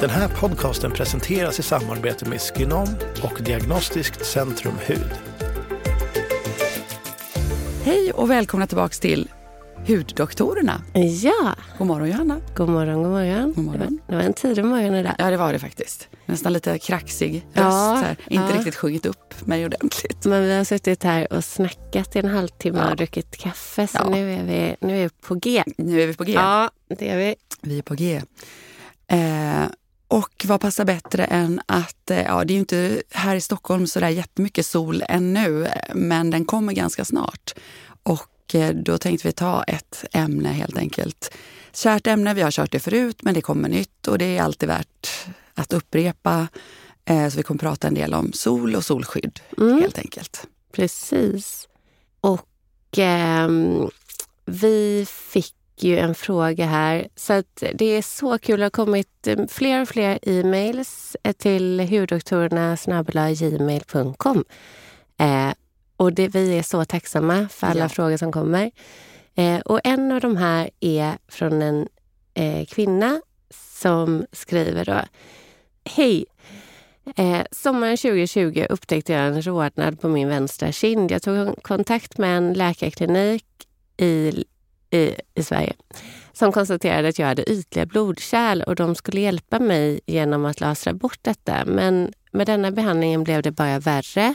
Den här podcasten presenteras i samarbete med Skinom och Diagnostiskt Centrum Hud. Hej och välkomna tillbaka till Huddoktorerna. Ja, God morgon Johanna. god morgon, god morgon. God morgon. Det, var, det var en tidig morgon idag. Ja det var det faktiskt. Nästan lite kraxig röst. Ja. Inte ja. riktigt sjungit upp mig ordentligt. Men vi har suttit här och snackat i en halvtimme Ja. och druckit kaffe så Ja. nu, är vi, nu är vi på G. Nu är vi på G. Ja, det är vi. Vi är på G. Eh, och vad passar bättre än att, eh, ja det är ju inte här i Stockholm så där jättemycket sol ännu, men den kommer ganska snart. Och eh, då tänkte vi ta ett ämne helt enkelt. Kärt ämne, vi har kört det förut, men det kommer nytt och det är alltid värt att upprepa. Eh, så vi kommer prata en del om sol och solskydd Mm. helt enkelt. Precis. Och ehm, vi fick ju en fråga här. Så det är så kul. Det har kommit eh, fler och fler e-mails eh, till hurdoktorerna gmail.com. Eh, och det, vi är så tacksamma för alla Ja. frågor som kommer. Eh, och en av de här är från en eh, kvinna som skriver då. Hej! Eh, sommaren 2020 upptäckte jag en rodnad på min vänstra kind. Jag tog kontakt med en läkarklinik i, i, i Sverige som konstaterade att jag hade ytliga blodkärl och de skulle hjälpa mig genom att lasra bort detta. Men med denna behandlingen blev det bara värre.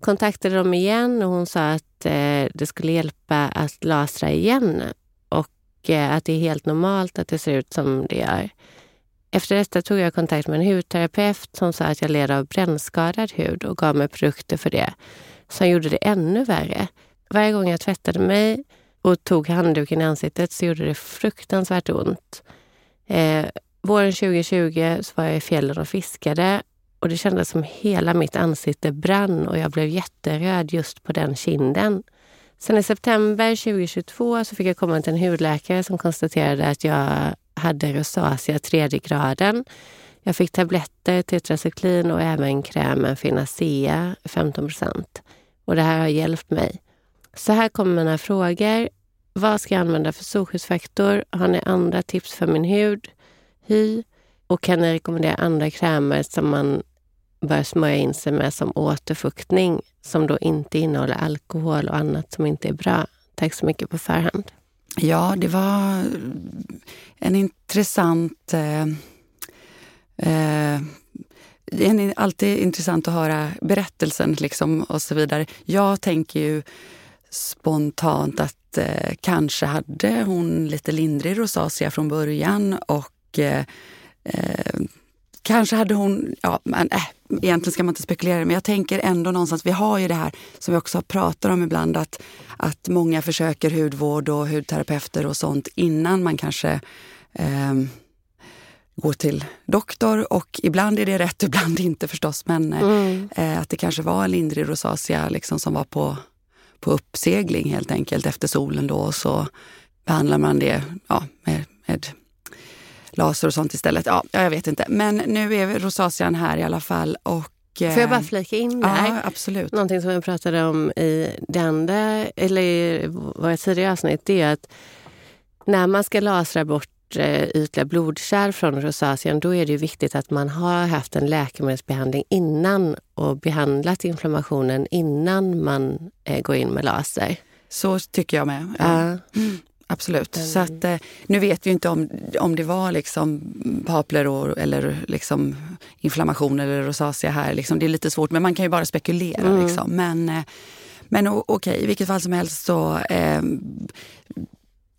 Kontaktade dem igen och hon sa att eh, det skulle hjälpa att lasra igen och eh, att det är helt normalt att det ser ut som det gör. Efter detta tog jag kontakt med en hudterapeut som sa att jag led av brännskadad hud och gav mig produkter för det som gjorde det ännu värre. Varje gång jag tvättade mig och tog handduken i ansiktet så gjorde det fruktansvärt ont. Eh, våren 2020 så var jag i fjällen och fiskade och det kändes som hela mitt ansikte brann och jag blev jätteröd just på den kinden. Sen i september 2022 så fick jag komma till en hudläkare som konstaterade att jag hade rosacea tredje graden. Jag fick tabletter, tetracyklin och även krämen Finacea 15 Och det här har hjälpt mig. Så här kommer mina frågor. Vad ska jag använda för solskyddsfaktor? Har ni andra tips för min hud? Hy? Och kan ni rekommendera andra krämer som man bör smörja in sig med som återfuktning som då inte innehåller alkohol och annat som inte är bra? Tack så mycket på förhand. Ja, det var eh, en intressant... Eh, eh, det är alltid intressant att höra berättelsen liksom och så vidare. Jag tänker ju spontant att eh, kanske hade hon lite lindrig rosacea från början och eh, eh, kanske hade hon, ja men äh, egentligen ska man inte spekulera men jag tänker ändå någonstans, vi har ju det här som vi också pratar om ibland att, att många försöker hudvård och hudterapeuter och sånt innan man kanske eh, går till doktor och ibland är det rätt, ibland inte förstås men eh, Mm. eh, att det kanske var en lindrig rosacea liksom, som var på, på uppsegling helt enkelt efter solen då och så behandlar man det ja, med, med laser och sånt istället. Ja, jag vet inte. Men nu är rosacean här i alla fall. Och, eh, Får jag bara flika in där? Ja, absolut. Någonting som vi pratade om i det andra, eller i våra tidigare avsnitt, det är att när man ska lasra bort eh, ytliga blodkärl från rosacean, då är det ju viktigt att man har haft en läkemedelsbehandling innan och behandlat inflammationen innan man eh, går in med laser. Så tycker jag med. Ja, Ja. absolut. Den- Så att, eh, nu vet vi inte om, om det var liksom papler eller liksom inflammation eller rosacea här. Liksom. Det är lite svårt, men man kan ju bara spekulera. Mm. Liksom. Men, eh, men okej, i vilket fall som helst så eh,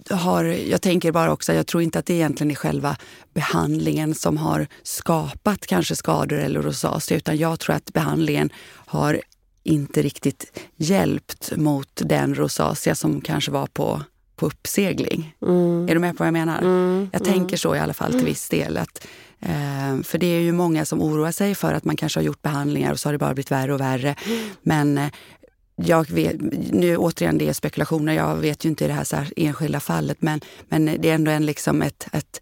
har, jag tänker bara också, jag tror inte att det egentligen är själva behandlingen som har skapat kanske skador eller rosacea, utan jag tror att behandlingen har inte riktigt hjälpt mot den rosacea som kanske var på, på uppsegling. Mm. Är du med på vad jag menar? Mm. Jag mm. tänker så i alla fall till viss del. Att, Eh, för det är ju många som oroar sig för att man kanske har gjort behandlingar och så har det bara blivit värre och värre. Mm. Men eh, jag vet, nu återigen, det är spekulationer. Jag vet ju inte i det här, så här enskilda fallet, men, men det är ändå en, liksom ett, ett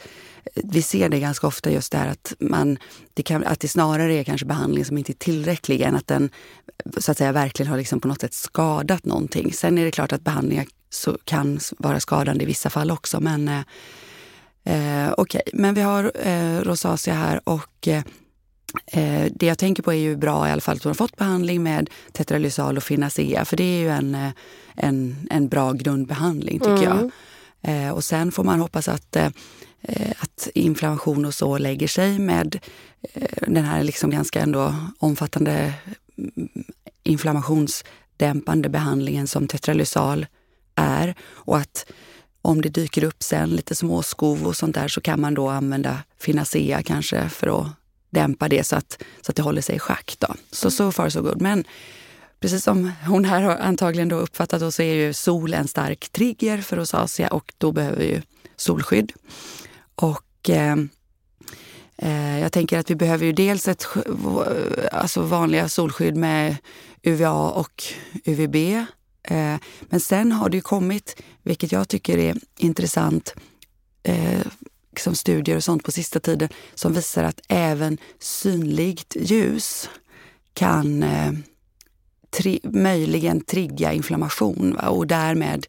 vi ser det ganska ofta just där att, man, det kan, att det snarare är kanske behandling som inte är tillräcklig än att den så att säga verkligen har liksom på något sätt skadat någonting. Sen är det klart att behandlingar så kan vara skadande i vissa fall också. Men eh, eh okej, okay. men vi har eh, rosacea här och eh, Eh, det jag tänker på är ju bra i alla fall att hon har fått behandling med tetralysal och finacea för det är ju en, eh, en, en bra grundbehandling tycker mm. jag. Eh, och sen får man hoppas att, eh, att inflammation och så lägger sig med eh, den här liksom ganska ändå omfattande mm, inflammationsdämpande behandlingen som tetralysal är. Och att om det dyker upp sen lite småskov och sånt där så kan man då använda finacea kanske för att dämpa det så att, så att det håller sig i schack. Då. Så so far so good. Men precis som hon här har antagligen då uppfattat då, så är ju sol en stark trigger för rosacea och då behöver vi ju solskydd. Och eh, eh, jag tänker att vi behöver ju dels ett alltså vanliga solskydd med UVA och UVB. Eh, men sen har det ju kommit, vilket jag tycker är intressant, eh, liksom studier och sånt på sista tiden som visar att även synligt ljus kan eh, tri möjligen trigga inflammation va? och därmed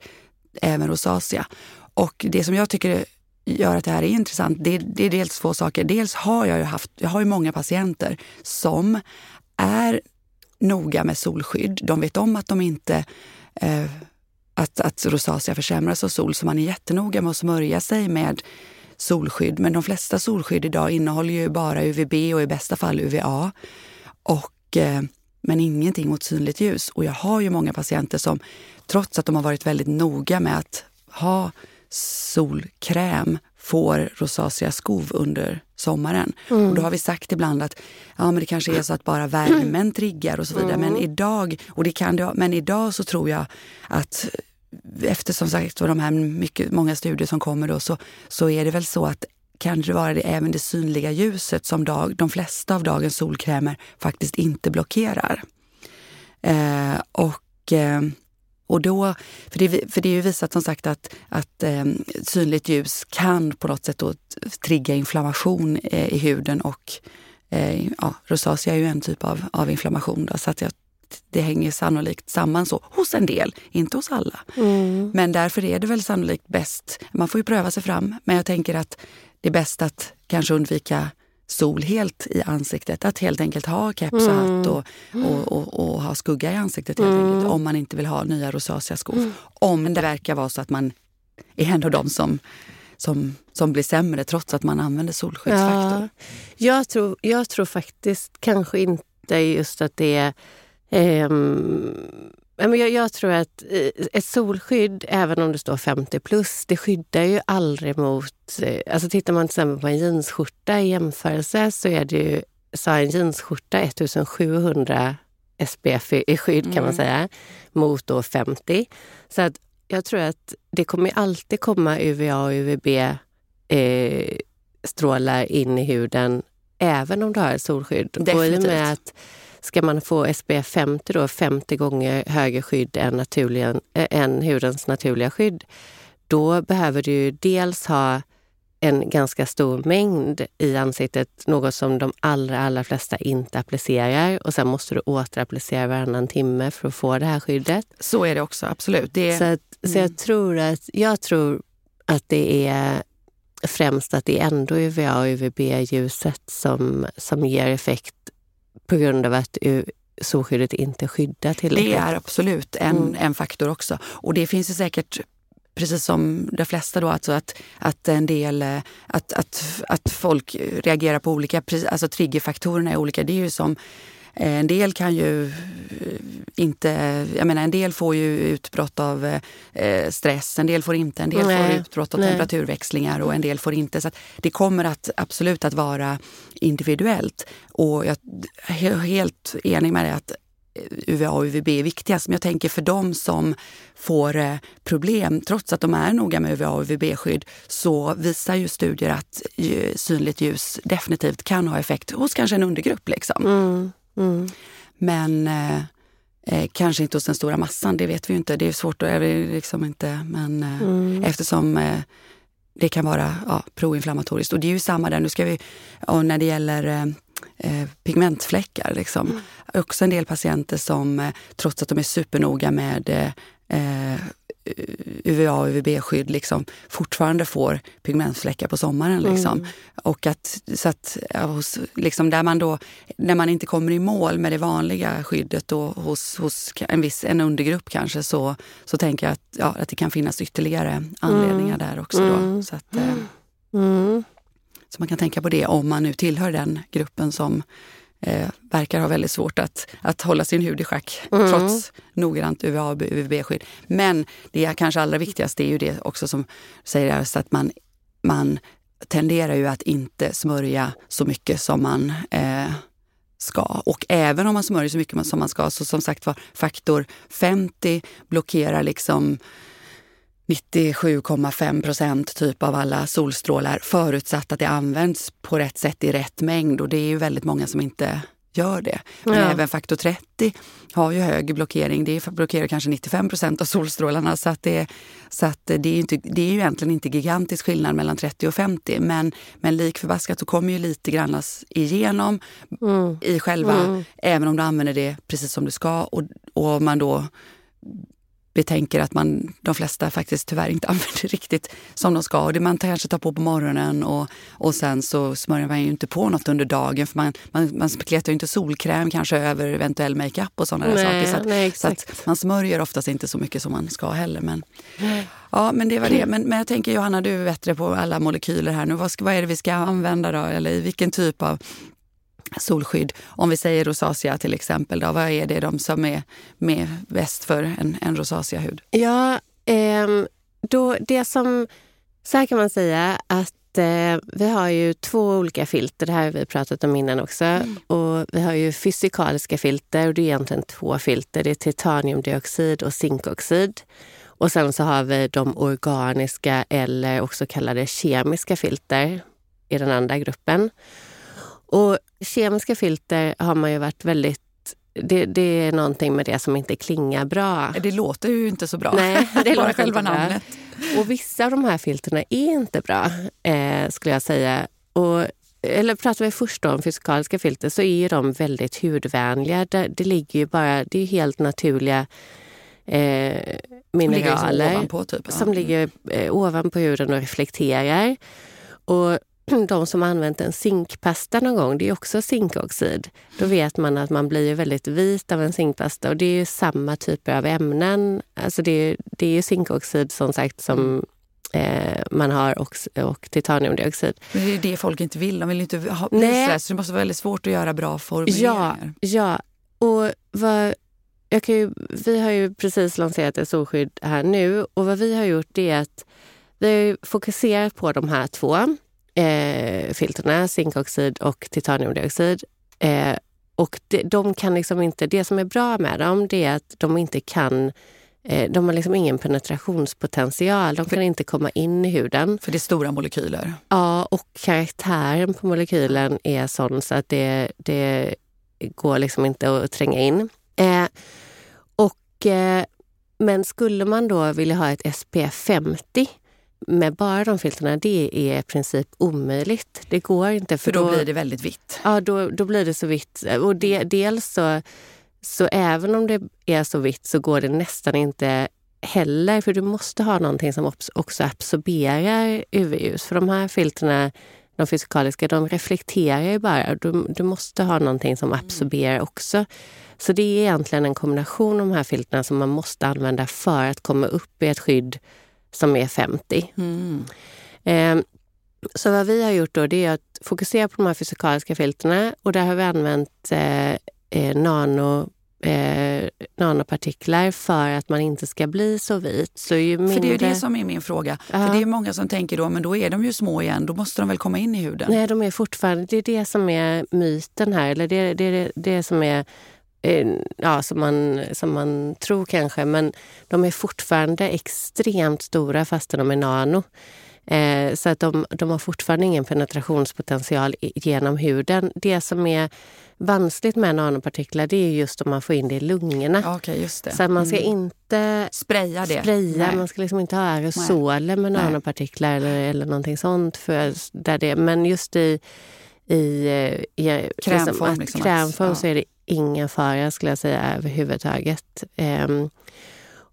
även rosacea. Och det som jag tycker gör att det här är intressant, det, det är dels två saker. Dels har jag ju haft, jag har ju många patienter som är noga med solskydd. De vet om att de inte eh, att, att rosacea försämras av sol, så man är jättenoga med att smörja sig med solskydd. Men de flesta solskydd idag innehåller ju bara UVB och i bästa fall UVA. Och, eh, men ingenting mot synligt ljus. Och jag har ju många patienter som, trots att de har varit väldigt noga med att ha solkräm, får rosacea-skov under sommaren. Mm. Och då har vi sagt ibland att ja, men det kanske är så att bara värmen triggar och så vidare. Mm. Men, idag, och det kan det, men idag så tror jag att efter som sagt de här mycket, många studier som kommer då, så, så är det väl så att kan det vara det även det synliga ljuset som dag, de flesta av dagens solkrämer faktiskt inte blockerar. Eh, och, eh, och då, för det, för det är ju visat som sagt att, att eh, synligt ljus kan på något sätt då trigga inflammation eh, i huden och eh, ja, rosacea är ju en typ av, av inflammation. Då, så att jag det hänger sannolikt samman så hos en del, inte hos alla. Mm. Men därför är det väl sannolikt bäst, man får ju pröva sig fram, men jag tänker att det är bäst att kanske undvika sol helt i ansiktet. Att helt enkelt ha keps och hatt och, och, och, och, ha skugga i ansiktet helt mm. enkelt. Om man inte vill ha nya rosacea-skor. Mm. Om det verkar vara så att man är en av dem som, som, som blir sämre trots att man använder solskyddsfaktor. Ja, jag, tror, jag tror faktiskt kanske inte just att det är Um, jag, jag tror att eh, ett solskydd, även om det står 50 plus, det skyddar ju aldrig mot... Eh, alltså tittar man till exempel på en jeansskjorta i jämförelse så är det ju, så en jeansskjorta 1700 SPF i skydd kan mm. man säga, mot då 50. Så att jag tror att det kommer alltid komma UVA och UVB eh, strålar in i huden även om du har ett solskydd. Definitivt. Och med att ska man få SPF 50, då, 50 gånger högre skydd än, naturligen, äh, än hudens naturliga skydd, då behöver du dels ha en ganska stor mängd i ansiktet, något som de allra, allra flesta inte applicerar. Och sen måste du återapplicera varannan timme för att få det här skyddet. Så är det också, absolut. Det... Så, att, mm. så jag, tror att, jag tror att det är främst att det är ändå UVA och UVB-ljuset som, som ger effekt på grund av att solskyddet inte skyddar tillräckligt? Det är absolut en, mm. en faktor också. Och det finns ju säkert precis som de flesta då, alltså att, att en del, att, att, att folk reagerar på olika, alltså triggerfaktorerna är olika. Det är ju som en del kan ju inte... Jag menar, en del får ju utbrott av eh, stress, en del får inte. En del Nej. får utbrott av Nej. temperaturväxlingar och en del får inte. Så det kommer att, absolut att vara individuellt. Och jag är helt enig med dig att UVA och UVB är viktigast. Men jag tänker för de som får eh, problem, trots att de är noga med UVA och UVB-skydd, så visar ju studier att synligt ljus definitivt kan ha effekt hos kanske en undergrupp. Liksom. Mm. Mm. Men eh, eh, kanske inte hos den stora massan, det vet vi ju inte. Det är svårt att, liksom inte, men eh, mm. eftersom eh, det kan vara ja, proinflammatoriskt. Och det är ju samma där, nu ska vi, och när det gäller eh, eh, pigmentfläckar. Liksom. Mm. Också en del patienter som, trots att de är supernoga med UVA och UVB-skydd liksom, fortfarande får pigmentfläckar på sommaren. Liksom. Mm. Och att, så att, hos, liksom, där man då, när man inte kommer i mål med det vanliga skyddet då, hos, hos en viss en undergrupp kanske så, så tänker jag att, ja, att det kan finnas ytterligare anledningar mm. där också. Då. Mm. Så, att, eh, mm. så man kan tänka på det om man nu tillhör den gruppen som eh, verkar ha väldigt svårt att, att hålla sin hud i schack mm. trots noggrant UVA och UVB-skydd. Men det kanske allra viktigaste är ju det också som säger att man, man tenderar ju att inte smörja så mycket som man eh, ska. Och även om man smörjer så mycket som man ska, så som sagt var faktor 50 blockerar liksom 97,5 procent typ av alla solstrålar förutsatt att det används på rätt sätt i rätt mängd och det är ju väldigt många som inte gör det. Men ja. även faktor 30 har ju hög blockering. Det blockerar kanske 95 procent av solstrålarna. Så, att det, så att det, är inte, det är ju egentligen inte gigantisk skillnad mellan 30 och 50. Men, men lik förbaskat så kommer ju lite grann igenom mm. i själva, mm. även om du använder det precis som du ska. Och, och man då betänker att man, de flesta faktiskt tyvärr inte använder riktigt som de ska. Och det man kanske tar på på morgonen och, och sen så smörjer man ju inte på något under dagen för man, man, man kletar ju inte solkräm kanske över eventuell makeup och sådana nej, saker. Så, att, nej, så att man smörjer oftast inte så mycket som man ska heller. Men, ja, men det var det. Men, men jag tänker Johanna, du är bättre på alla molekyler här nu. Vad, ska, vad är det vi ska använda då? Eller i vilken typ av solskydd. Om vi säger rosacea till exempel, då, vad är det de som är med bäst för en, en rosacea-hud? Ja, eh, då, det som... Så här kan man säga att eh, vi har ju två olika filter, det här har vi pratat om innan också. Mm. Och vi har ju fysikaliska filter och det är egentligen två filter. Det är titaniumdioxid och zinkoxid. Och sen så har vi de organiska eller också kallade kemiska filter i den andra gruppen. Och kemiska filter har man ju varit väldigt det, det, är någonting med det som inte klingar bra. Det låter ju inte så bra. Nej, det Bara själva namnet. Och vissa av de här filterna är inte bra, eh, skulle jag säga. Och, eller pratar vi först om fysikaliska filter så är de väldigt hudvänliga. Det, det ligger ju bara, det är helt naturliga eh, mineraler som, ovanpå, typ, ja. som ligger eh, ovanpå huden och reflekterar. Och de som använt en zinkpasta någon gång, det är också zinkoxid. Då vet man att man blir väldigt vit av en zinkpasta och det är samma typer av ämnen. Alltså det, är, det är zinkoxid som sagt som eh, man har och, och titaniumdioxid. Men det är det folk inte vill. De vill inte ha Nej. så det måste vara väldigt svårt att göra bra formuleringar. Ja, ja. och vad, jag kan ju, vi har ju precis lanserat ett solskydd här nu och vad vi har gjort är att vi har fokuserat på de här två eh, filterna, zinkoxid och titaniumdioxid. Eh, och de, de, kan liksom inte, det som är bra med dem det är att de inte kan eh, de har liksom ingen penetrationspotential. De kan inte komma in i huden. För det är stora molekyler? Ja, och karaktären på molekylen är sån så att det, det går liksom inte att tränga in. Eh, och, eh, men skulle man då vilja ha ett SPF 50 med bara de filtrerna, det är i princip omöjligt. Det går inte. För, för då, då, blir det väldigt vitt? Ja, då, då blir det så vitt. Och det, dels så, så även om det är så vitt så går det nästan inte heller. För du måste ha någonting som också absorberar UV-ljus. För de här filtrerna, de fysikaliska, de reflekterar ju bara. Du, du måste ha någonting som mm. absorberar också. Så det är egentligen en kombination av de här filtrerna som man måste använda för att komma upp i ett skydd som är 50. Mm. Eh, så vad vi har gjort då det är att fokusera på de här fysikaliska filterna och där har vi använt eh, eh, nano eh, nanopartiklar för att man inte ska bli så vit. Så ju mindre... För det är ju det som är min fråga. Ja. För det är många som tänker då, men då är de ju små igen, då måste de väl komma in i huden? Nej, de är fortfarande, det är det som är myten här, eller det, det, det, det som är ja, som, man, som man tror kanske. Men de är fortfarande extremt stora fast de är nano. Eh, så att de, de har fortfarande ingen penetrationspotential genom huden. Det som är vanskligt med nanopartiklar det är just om man får in det i lungorna. Okay, det. Så man ska mm. inte spraya det. Spraya. Man ska liksom inte ha aerosoler med Nej. nanopartiklar eller, eller någonting sånt. För där det, men just i, i, i krämform, liksom, liksom, så är det ingen fara skulle jag säga överhuvudtaget. Um,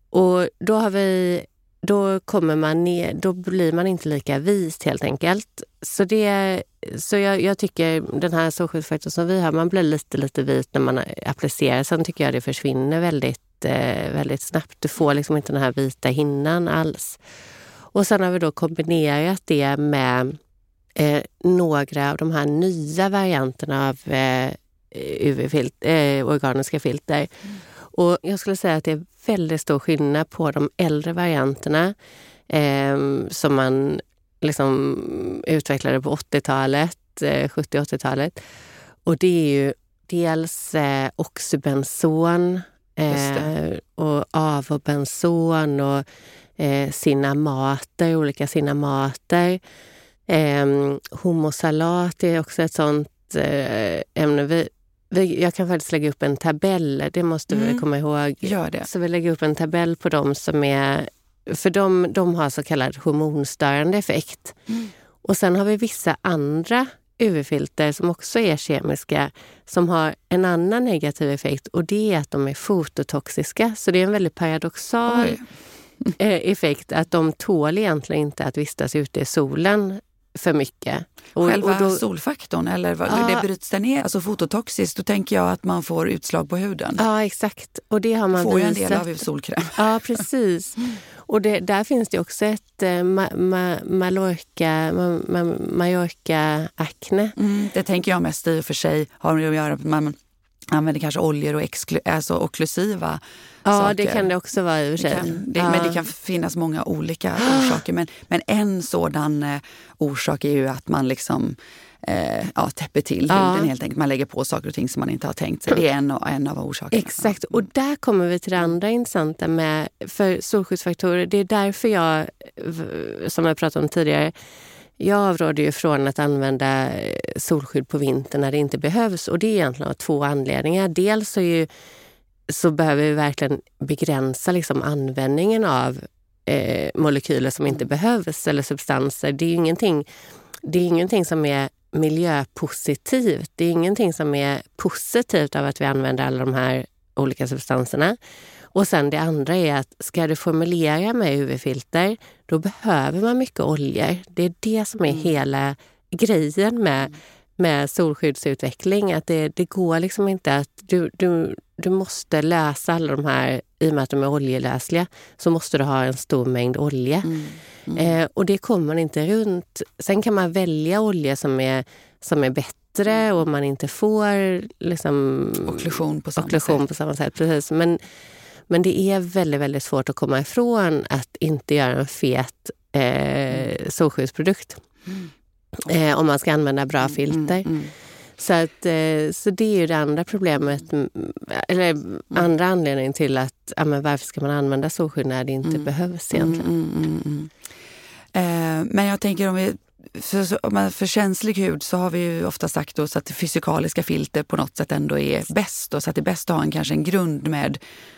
och då har vi då, kommer man ner, då blir man inte lika vit helt enkelt. Så, det, så jag, jag tycker den här solskyddsfaktorn som vi har, man blir lite, lite vit när man applicerar. Sen tycker jag det försvinner väldigt, eh, väldigt snabbt. Du får liksom inte den här vita hinnan alls. Och sen har vi då kombinerat det med eh, några av de här nya varianterna av eh, UV-filt, eh, organiska filter. Mm. Och jag skulle säga att det är väldigt stor skillnad på de äldre varianterna eh, som man liksom utvecklade på 80-talet, eh, 70-80-talet. Och det är ju dels eh, oxybenson eh, och avobenson och eh, sinamater, olika sinamater. Eh, homosalat är också ett sånt eh, ämne. Vi, jag kan faktiskt lägga upp en tabell, det måste mm. vi komma ihåg. Gör det. Så vi lägger upp en tabell på dem som är... För de, de har så kallad hormonstörande effekt. Mm. Och sen har vi vissa andra UV-filter som också är kemiska som har en annan negativ effekt och det är att de är fototoxiska. Så det är en väldigt paradoxal eh, effekt att de tål egentligen inte att vistas ute i solen för mycket. Och, Själva och då, solfaktorn, eller vad, ja, det bryts den ner? Alltså fototoxiskt, då tänker jag att man får utslag på huden. Ja, exakt. Och det har man får ju en del av solkräm. Ja, precis. Och det, där finns det också ett eh, ma, ma, Mallorca, ma, Mallorca-akne. Mm, det tänker jag mest i och för sig har att göra med man använder kanske oljor och exklu, alltså okklusiva Ja, saker. det kan det också vara i och för sig. Ja. Men det kan finnas många olika orsaker. Men, men en sådan eh, orsak är ju att man liksom eh, ja, täpper till ja. huden helt enkelt. Man lägger på saker och ting som man inte har tänkt sig. Det är en, en av orsakerna. Exakt, och där kommer vi till det andra intressanta med för solskyddsfaktorer. Det är därför jag, som jag pratade om tidigare, jag avråder ju från att använda eh, solskydd på vintern när det inte behövs. Och det är egentligen av två anledningar. Dels så, ju, så behöver vi verkligen begränsa liksom användningen av eh, molekyler som inte behövs eller substanser. Det är ingenting, det är ingenting som är miljöpositivt. Det är ingenting som är positivt av att vi använder alla de här olika substanserna. Och sen det andra är att ska du formulera med UV-filter, då behöver man mycket oljor. Det är det som är mm. hela grejen med, mm. med solskyddsutveckling. Att det, det går liksom inte att... Du, du, du måste lösa alla de här, i och med att de är oljelösliga, så måste du ha en stor mängd olja. Mm. Mm. Eh, och det kommer man inte runt. Sen kan man välja olja som är, som är bättre mm. och man inte får liksom, okklusion på samma okklusion sätt. På samma sätt precis. Men, men det är väldigt, väldigt svårt att komma ifrån att inte göra en fet eh, solskyddsprodukt. Mm. Eh, om man ska använda bra mm, filter. Mm, mm. Så, att, eh, så det är ju det andra problemet, eller mm. andra anledningen till att ja, men varför ska man använda solskydd när det inte mm. behövs egentligen. Eh, men jag tänker om vi för, för känslig hud så har vi ju ofta sagt då så att fysikaliska filter på något sätt ändå är bäst. Då, så att det är bäst att ha en, kanske en grund med,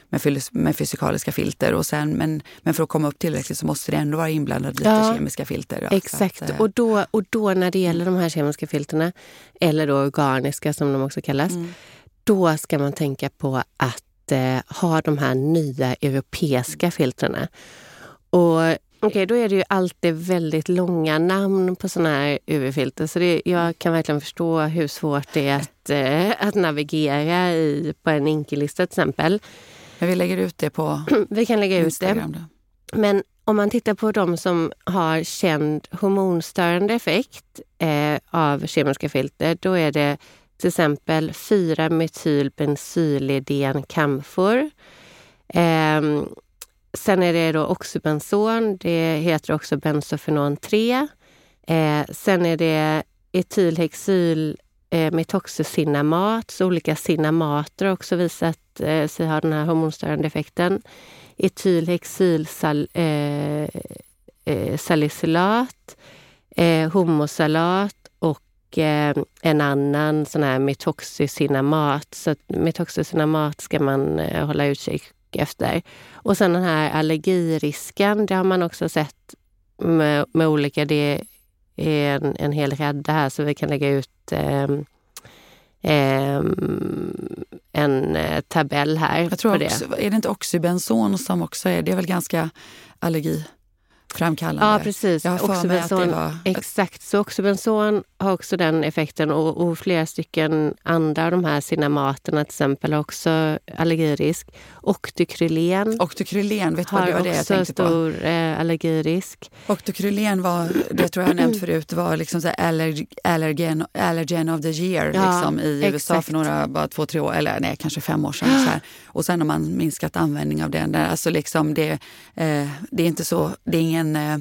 med, med fysikaliska filter. Och sen, men, men för att komma upp tillräckligt så måste det ändå vara inblandat lite ja, kemiska filter. Då, exakt. Att, och, då, och då när det gäller de här kemiska filterna, eller då organiska som de också kallas, mm. då ska man tänka på att eh, ha de här nya europeiska filtrerna. Och Okej, okay, då är det ju alltid väldigt långa namn på såna här UV-filter. Så det, jag kan verkligen förstå hur svårt det är att, eh, att navigera i, på en Inke-lista till exempel. Men vi lägger ut det på Vi kan lägga Instagram, ut det. Då. Men om man tittar på de som har känd hormonstörande effekt eh, av kemiska filter, då är det till exempel 4-metylbensyliden kamfor. Eh, Sen är det då oxybenson, det heter också bensofenon 3. Eh, sen är det etylhexyl eh, metoxycinamat, så olika cinamater har också visat eh, sig ha den här hormonstörande effekten. Etylhexylsalicylat, eh, eh, salicylat, eh, homosalat och eh, en annan sån här metoxycinamat. Så metoxycinamat ska man eh, hålla utkik efter. Och sen den här allergirisken, det har man också sett med, med olika... Det är en, en hel rädda här så vi kan lägga ut eh, eh, en tabell här. Jag tror också, är det inte oxybenson som också är, det är väl ganska allergi framkallande. Ja, precis. Jag har var... Exakt, så oxybenson har också den effekten och, och flera stycken andra av de här cinamaterna till exempel har också allergirisk. Octykrylen Octykrylen, vet har vad det var det jag tänkte på? stor eh, allergirisk. Octykrylen var, det tror jag har nämnt förut, var liksom så allerg, allergen, allergen of the year ja, liksom, i exakt. USA för några, bara två, tre år, eller nej, kanske fem år sedan. Så här. Och sen har man minskat användning av den. Alltså liksom det, eh, det är inte så, det är ingen eh,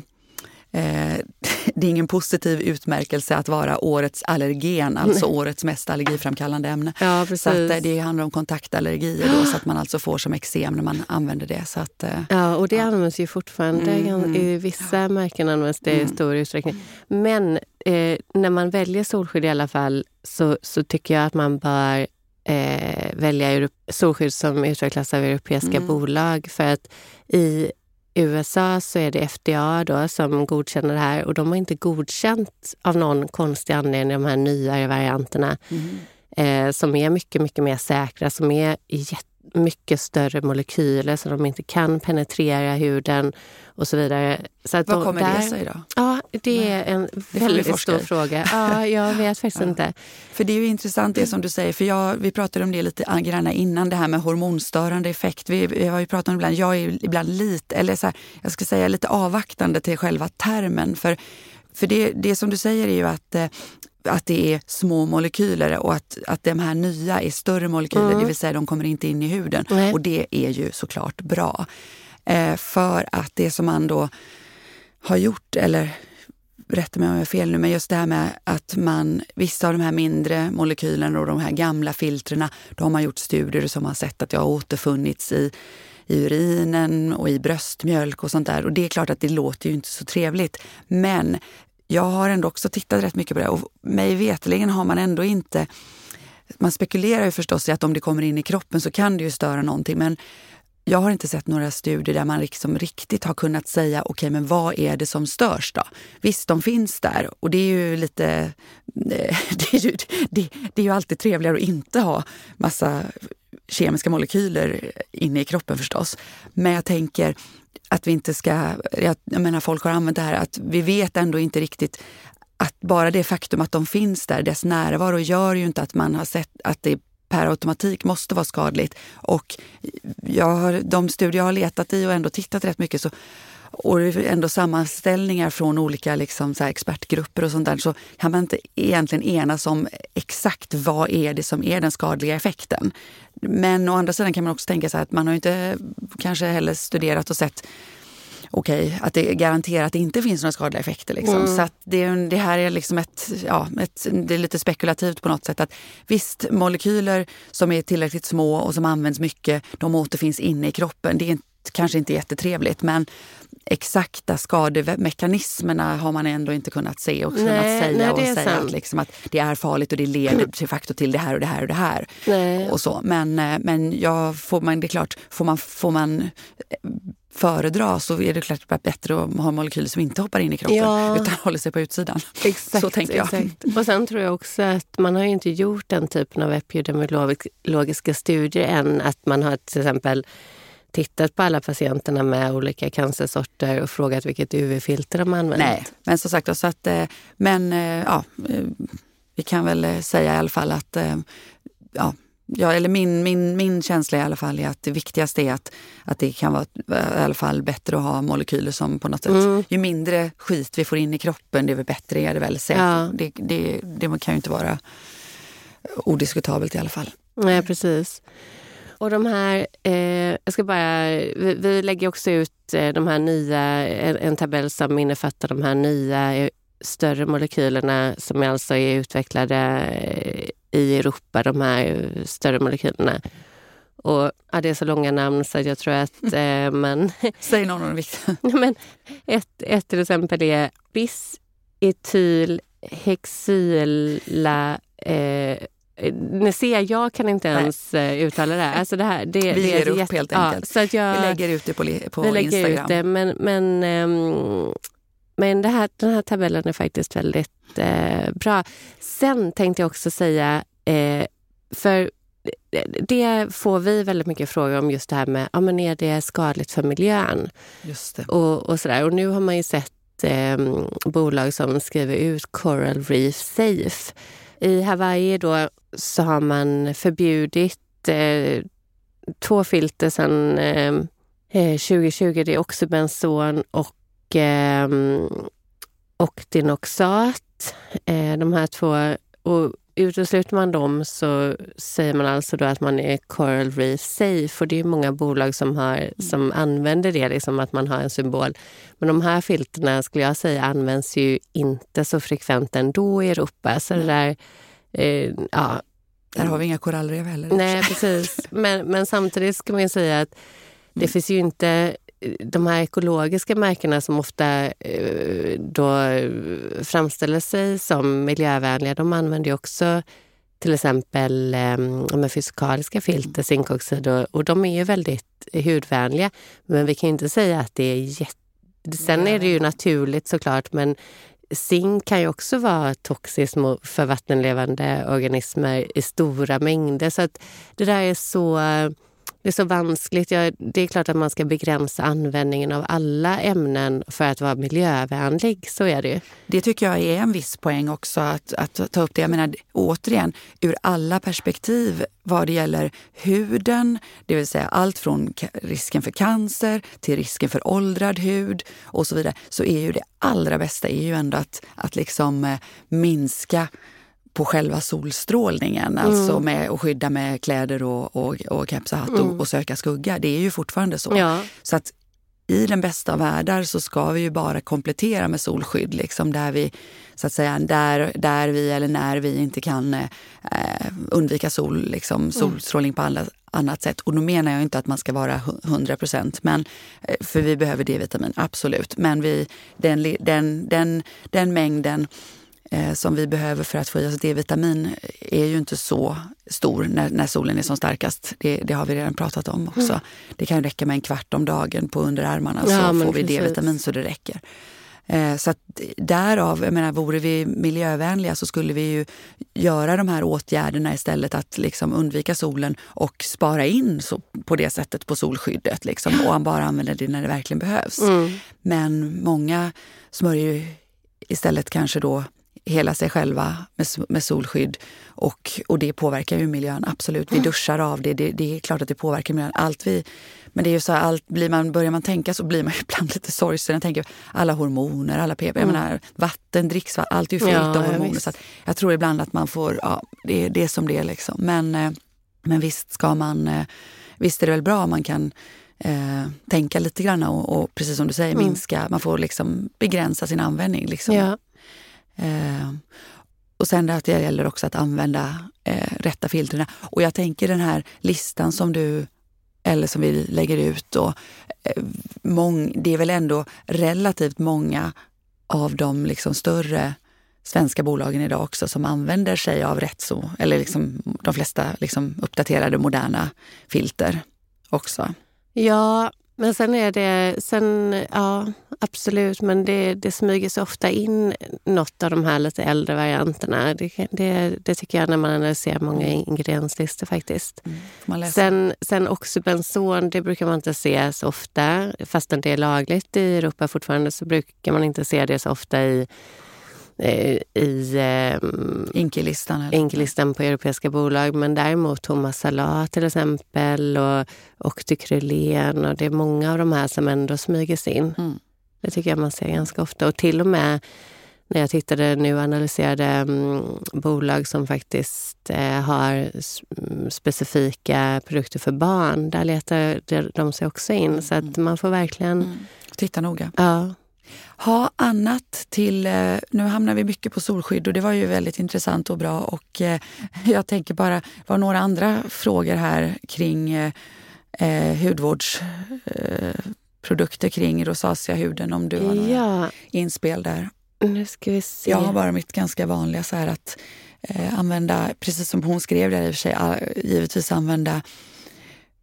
Eh, det är ingen positiv utmärkelse att vara årets allergen, alltså årets mest allergiframkallande ämne. Ja, så att, eh, det handlar om kontaktallergier då, så att man alltså får som eksem när man använder det. Så att, eh, ja, och det ja. används ju fortfarande. Mm, I vissa ja. märken används det mm. i stor utsträckning. Men eh, när man väljer solskydd i alla fall så, så tycker jag att man bör eh, välja solskydd som utvecklas av europeiska mm. bolag. För att i USA så är det FDA då som godkänner det här och de har inte godkänt av någon konstig anledning de här nyare varianterna mm. eh, som är mycket, mycket mer säkra, som är mycket större molekyler så de inte kan penetrera huden och så vidare. Så Vad kommer där, det sig då? Ja, det är en väldigt stor fråga. Ja, jag vet faktiskt ja. inte. För det är ju intressant det som du säger, för jag, vi pratade om det lite grann innan, det här med hormonstörande effekt. Vi, vi har ju pratat om det ibland, jag är ibland lite, eller så här, jag ska säga lite avvaktande till själva termen. För, för det, det som du säger är ju att eh, att det är små molekyler och att, att de här nya är större molekyler, mm. det vill säga de kommer inte in i huden. Mm. Och det är ju såklart bra. Eh, för att det som man då har gjort, eller rätta mig om jag har fel nu, men just det här med att man, vissa av de här mindre molekylerna och de här gamla filtrerna, då har man gjort studier som har sett att det har återfunnits i, i urinen och i bröstmjölk och sånt där. Och det är klart att det låter ju inte så trevligt. Men jag har ändå också tittat rätt mycket på det och mig veteligen har man ändå inte man spekulerar ju förstås i att om det kommer in i kroppen så kan det ju störa någonting men jag har inte sett några studier där man liksom riktigt har kunnat säga okej, okay, men vad är det som störs då? Visst, de finns där och det är ju lite... Det är ju, det, det är ju alltid trevligare att inte ha massa kemiska molekyler inne i kroppen förstås. Men jag tänker att vi inte ska... Jag, menar, folk har använt det här att vi vet ändå inte riktigt att bara det faktum att de finns där, dess närvaro, gör ju inte att man har sett att det per automatik måste vara skadligt. Och jag har, de studier jag har letat i och ändå tittat rätt mycket så och ändå sammanställningar från olika liksom, så expertgrupper och sånt där så kan man inte egentligen enas om exakt vad är det som är den skadliga effekten. Men å andra sidan kan man också tänka sig att man har inte kanske heller studerat och sett okej, okay, att det garanterat inte finns några skadliga effekter. Liksom. Mm. Så att det, det, här är liksom ett, ja, ett, det är lite spekulativt på något sätt. att Visst, molekyler som är tillräckligt små och som används mycket, de återfinns inne i kroppen. Det är kanske inte jättetrevligt men exakta skademekanismerna har man ändå inte kunnat se och kunnat nej, säga nej, och säga att, liksom att det är farligt och det leder de facto till det här och det här och det här. Nej. Och så. Men, eh, men ja, får man, det är klart, får man, får man eh, föredra så är det klart bättre att ha molekyler som inte hoppar in i kroppen ja. utan håller sig på utsidan. Exakt, så tänker jag. Exakt. Och sen tror jag också att man har inte gjort den typen av epidemiologiska studier än. Att man har till exempel tittat på alla patienterna med olika cancersorter och frågat vilket UV-filter de använt. Nej, men som sagt, så att, eh, men eh, ja, eh, vi kan väl säga i alla fall att ja, Ja, eller min, min, min känsla i alla fall är att det viktigaste är att, att det kan vara i alla fall bättre att ha molekyler som på något sätt... Mm. Ju mindre skit vi får in i kroppen, det bättre är det väl. Ja. Det, det, det kan ju inte vara odiskutabelt i alla fall. Nej, precis. Och de här, eh, jag ska bara, vi, vi lägger också ut eh, de här nya, en, en, tabell som innefattar de här nya större molekylerna som alltså är utvecklade eh, i Europa, de här större molekylerna. Och, ja, det är så långa namn så jag tror att eh, man... Säg någon av de viktiga. men ett, ett till exempel är bis etyl hexyla eh, ni ser, jag kan inte ens Nej. Eh, uttala det här. Alltså det här det, vi det ger upp jätte, helt enkelt. Ja, så att jag, vi lägger ut det på, på vi lägger Instagram. Ut det, men men, um, men det här, den här tabellen är faktiskt väldigt uh, bra. Sen tänkte jag också säga, uh, för det får vi väldigt mycket frågor om just det här med, ja men är det skadligt för miljön? Just det. Och, och sådär. Och nu har man ju sett eh, bolag som skriver ut Coral Reef Safe. I Hawaii då så har man förbjudit eh, två filter sedan eh, 2020. Eh, det är oxybenson och eh, Octinoxat. Eh, de här två. Och utesluter man dem så säger man alltså då att man är Coral Reef Safe. Och det är många bolag som, har, mm. som använder det, liksom att man har en symbol. Men de här filterna skulle jag säga används ju inte så frekvent ändå i Europa. Så det där, eh, ja, där har vi inga korallrev heller. Nej, precis. Men, men samtidigt ska man ju säga att det mm. finns ju inte de här ekologiska märkena som ofta eh, då framställer sig som miljövänliga, de använder ju också till exempel eh, fysikaliska filter, zinkoxid och, och de är ju väldigt hudvänliga. Men vi kan ju inte säga att det är jätte... Sen är det ju naturligt såklart men zink kan ju också vara toxiskt för vattenlevande organismer i stora mängder. Så att det där är så det är så vanskligt. Ja, det är klart att man ska begränsa användningen av alla ämnen för att vara miljövänlig. Så är det ju. Det tycker jag är en viss poäng också att, att ta upp det. Jag menar återigen, ur alla perspektiv vad det gäller huden, det vill säga allt från risken för cancer till risken för åldrad hud och så vidare, så är ju det allra bästa är ju ändå att, att liksom eh, minska på själva solstrålningen, mm. alltså med att skydda med kläder och, och, och keps och hatt mm. och, och, söka skugga. Det är ju fortfarande så. Ja. Så att i den bästa av världar så ska vi ju bara komplettera med solskydd, liksom där vi så att säga, där, där vi eller när vi inte kan eh, undvika sol, liksom, mm. solstrålning på alla, annat sätt. Och då menar jag inte att man ska vara 100 procent, eh, för vi behöver D-vitamin, absolut. Men vi, den, den, den, den mängden eh, som vi behöver för att få i oss D-vitamin är ju inte så stor när, när solen är som starkast. Det, det, har vi redan pratat om också. Mm. Det kan räcka med en kvart om dagen på underarmarna ja, så får vi D-vitamin så det räcker. Eh, så att därav, jag menar, vore vi miljövänliga så skulle vi ju göra de här åtgärderna istället att liksom undvika solen och spara in så, på det sättet på solskyddet liksom, och bara använda det när det verkligen behövs. Mm. Men många smörjer ju istället kanske då hela sig själva med, med solskydd. Och, och det påverkar ju miljön, absolut. Vi mm. duschar av det, det, det är klart att det påverkar miljön. Allt vi, men det är ju så allt, blir man, börjar man tänka så blir man ju ibland lite sorgsen. Jag tänker alla hormoner, alla PP, mm. menar, vatten, dricksvatten, allt är ju fyllt ja, av hormoner. Så jag tror ibland att man får, ja, det, det är som det är liksom. Men, eh, men visst ska man, eh, visst är det väl bra om man kan eh, tänka lite grann och, och, precis som du säger mm. minska, man får liksom begränsa sin användning. Liksom. Ja. Eh, och sen att det gäller också att använda eh, rätta filtren. Och jag tänker den här listan som du eller som vi lägger ut. Och, eh, mång, det är väl ändå relativt många av de liksom större svenska bolagen idag också som använder sig av rätt så, eller liksom de flesta liksom uppdaterade moderna filter också. Ja, men sen är det, sen, ja absolut, men det, det smyger sig ofta in något av de här lite äldre varianterna. Det, det, det tycker jag när man analyserar många ingredienslistor faktiskt. Mm, sen, sen oxybenson, det brukar man inte se så ofta. Fastän det är lagligt i Europa fortfarande så brukar man inte se det så ofta i i eh, Inkelistan, Inkelistan på europeiska bolag. Men däremot Thomas Salat till exempel och Octycrylen och det är många av de här som ändå smyger sig in. Mm. Det tycker jag man ser ganska ofta. Och till och med när jag tittade nu analyserade mm, bolag som faktiskt eh, har mm, specifika produkter för barn, där letar de sig också in. Så att man får verkligen... Mm. Titta noga. Ja. Ha annat till... Eh, nu hamnar vi mycket på solskydd och det var ju väldigt intressant och bra. Och eh, jag tänker bara, det var några andra frågor här kring eh, eh hudvårdsprodukter eh, kring rosacea-huden om du har några ja. inspel där. Nu ska vi se. Jag har bara mitt ganska vanliga så här att eh, använda, precis som hon skrev där i och för sig, givetvis använda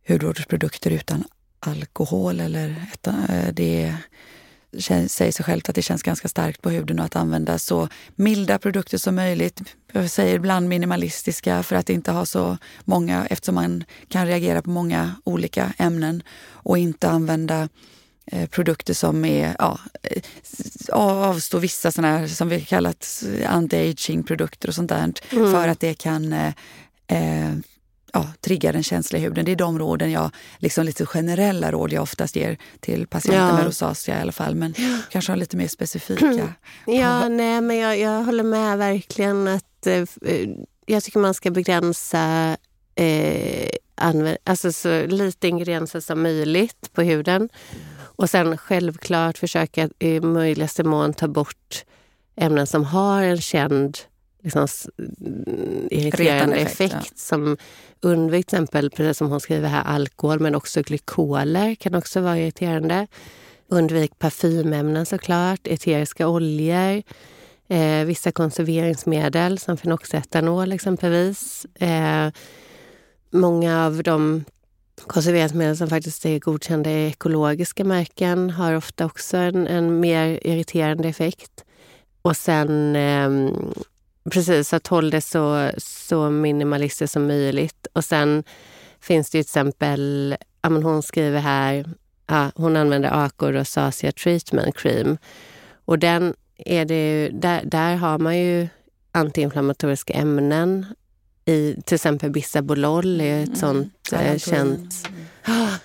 hudvårdsprodukter utan alkohol. Eller det säger sig självt att det känns ganska starkt på huden och att använda så milda produkter som möjligt. Jag säger ibland minimalistiska för att inte ha så många eftersom man kan reagera på många olika ämnen och inte använda eh, produkter som är, ja, eh, avstå vissa sådana här som vi kallat anti-aging produkter och sånt där mm. för att det kan eh, eh ja, triggar den känsliga huden. Det är de råden jag, liksom lite generella råd jag oftast ger till patienter ja. med rosacea i alla fall. Men ja. kanske har lite mer specifika. Ja, nej, men jag, jag håller med verkligen att eh, jag tycker man ska begränsa eh, alltså så lite ingredienser som möjligt på huden. Och sen självklart försöka i möjligaste mån ta bort ämnen som har en känd liksom, irriterande effekt, effekt ja. som undvik till exempel, precis som hon skriver här, alkohol men också glykoler kan också vara irriterande. Undvik parfymämnen såklart, eteriska oljor, eh, vissa konserveringsmedel som fenoxetanol exempelvis. Eh, många av de konserveringsmedel som faktiskt är godkända i ekologiska märken har ofta också en, en mer irriterande effekt. Och sen eh, Precis, att hålla det så, så minimalistiskt som möjligt. Och sen finns det ju till exempel, ja, hon skriver här, ja, hon använder Aco Rosacea Treatment Cream. Och den är det, där, där har man ju antiinflammatoriska ämnen i till exempel Bisabolol är ett mm. sånt mm. känt.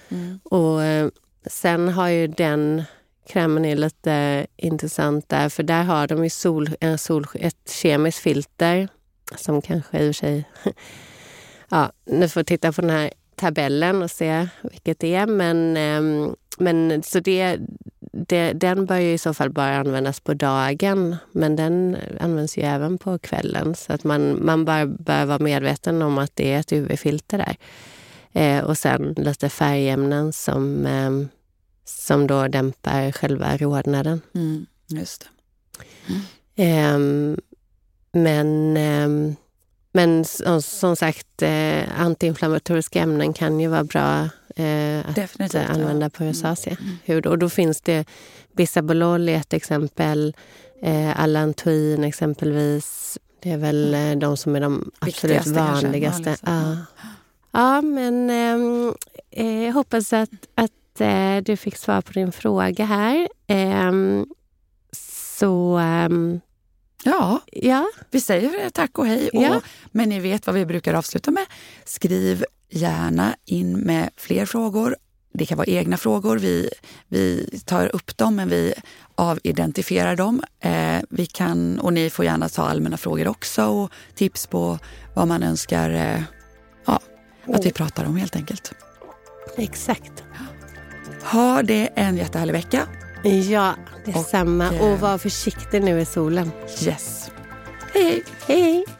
Mm. Och eh, sen har ju den krämen är lite intressant där, för där har de ju sol, en sol, ett kemiskt filter som kanske i och för sig... ja, nu får titta på den här tabellen och se vilket det är. Men, ehm, men så det, det, den bör ju i så fall bara användas på dagen, men den används ju även på kvällen. Så att man, man bara bör vara medveten om att det är ett UV-filter där. Eh, och sen lite färgämnen som eh, som då dämpar själva rodnaden. Mm, just. Mm. Um, men, um, men som sagt, uh, antiinflammatoriska ämnen kan ju vara bra uh, att Definitivt, använda ja. på rosacea mm. hud. Och då finns det Bisabolol är ett exempel, uh, Allantoin exempelvis. Det är väl uh, de som är de absolut Viktigaste, vanligaste. Ja. ja, men um, jag hoppas att, att eh, du fick svar på din fråga här. Eh, så... Eh, ja, ja, vi säger tack och hej. Ja. Och, men ni vet vad vi brukar avsluta med. Skriv gärna in med fler frågor. Det kan vara egna frågor. Vi, vi tar upp dem, men vi avidentifierar dem. Eh, vi kan, och ni får gärna ta allmänna frågor också och tips på vad man önskar eh, ja, att vi pratar om helt enkelt. Exakt. Ha det en jättehärlig vecka. Ja, detsamma. Och, och var försiktig nu i solen. Yes. Hej, hej. hej.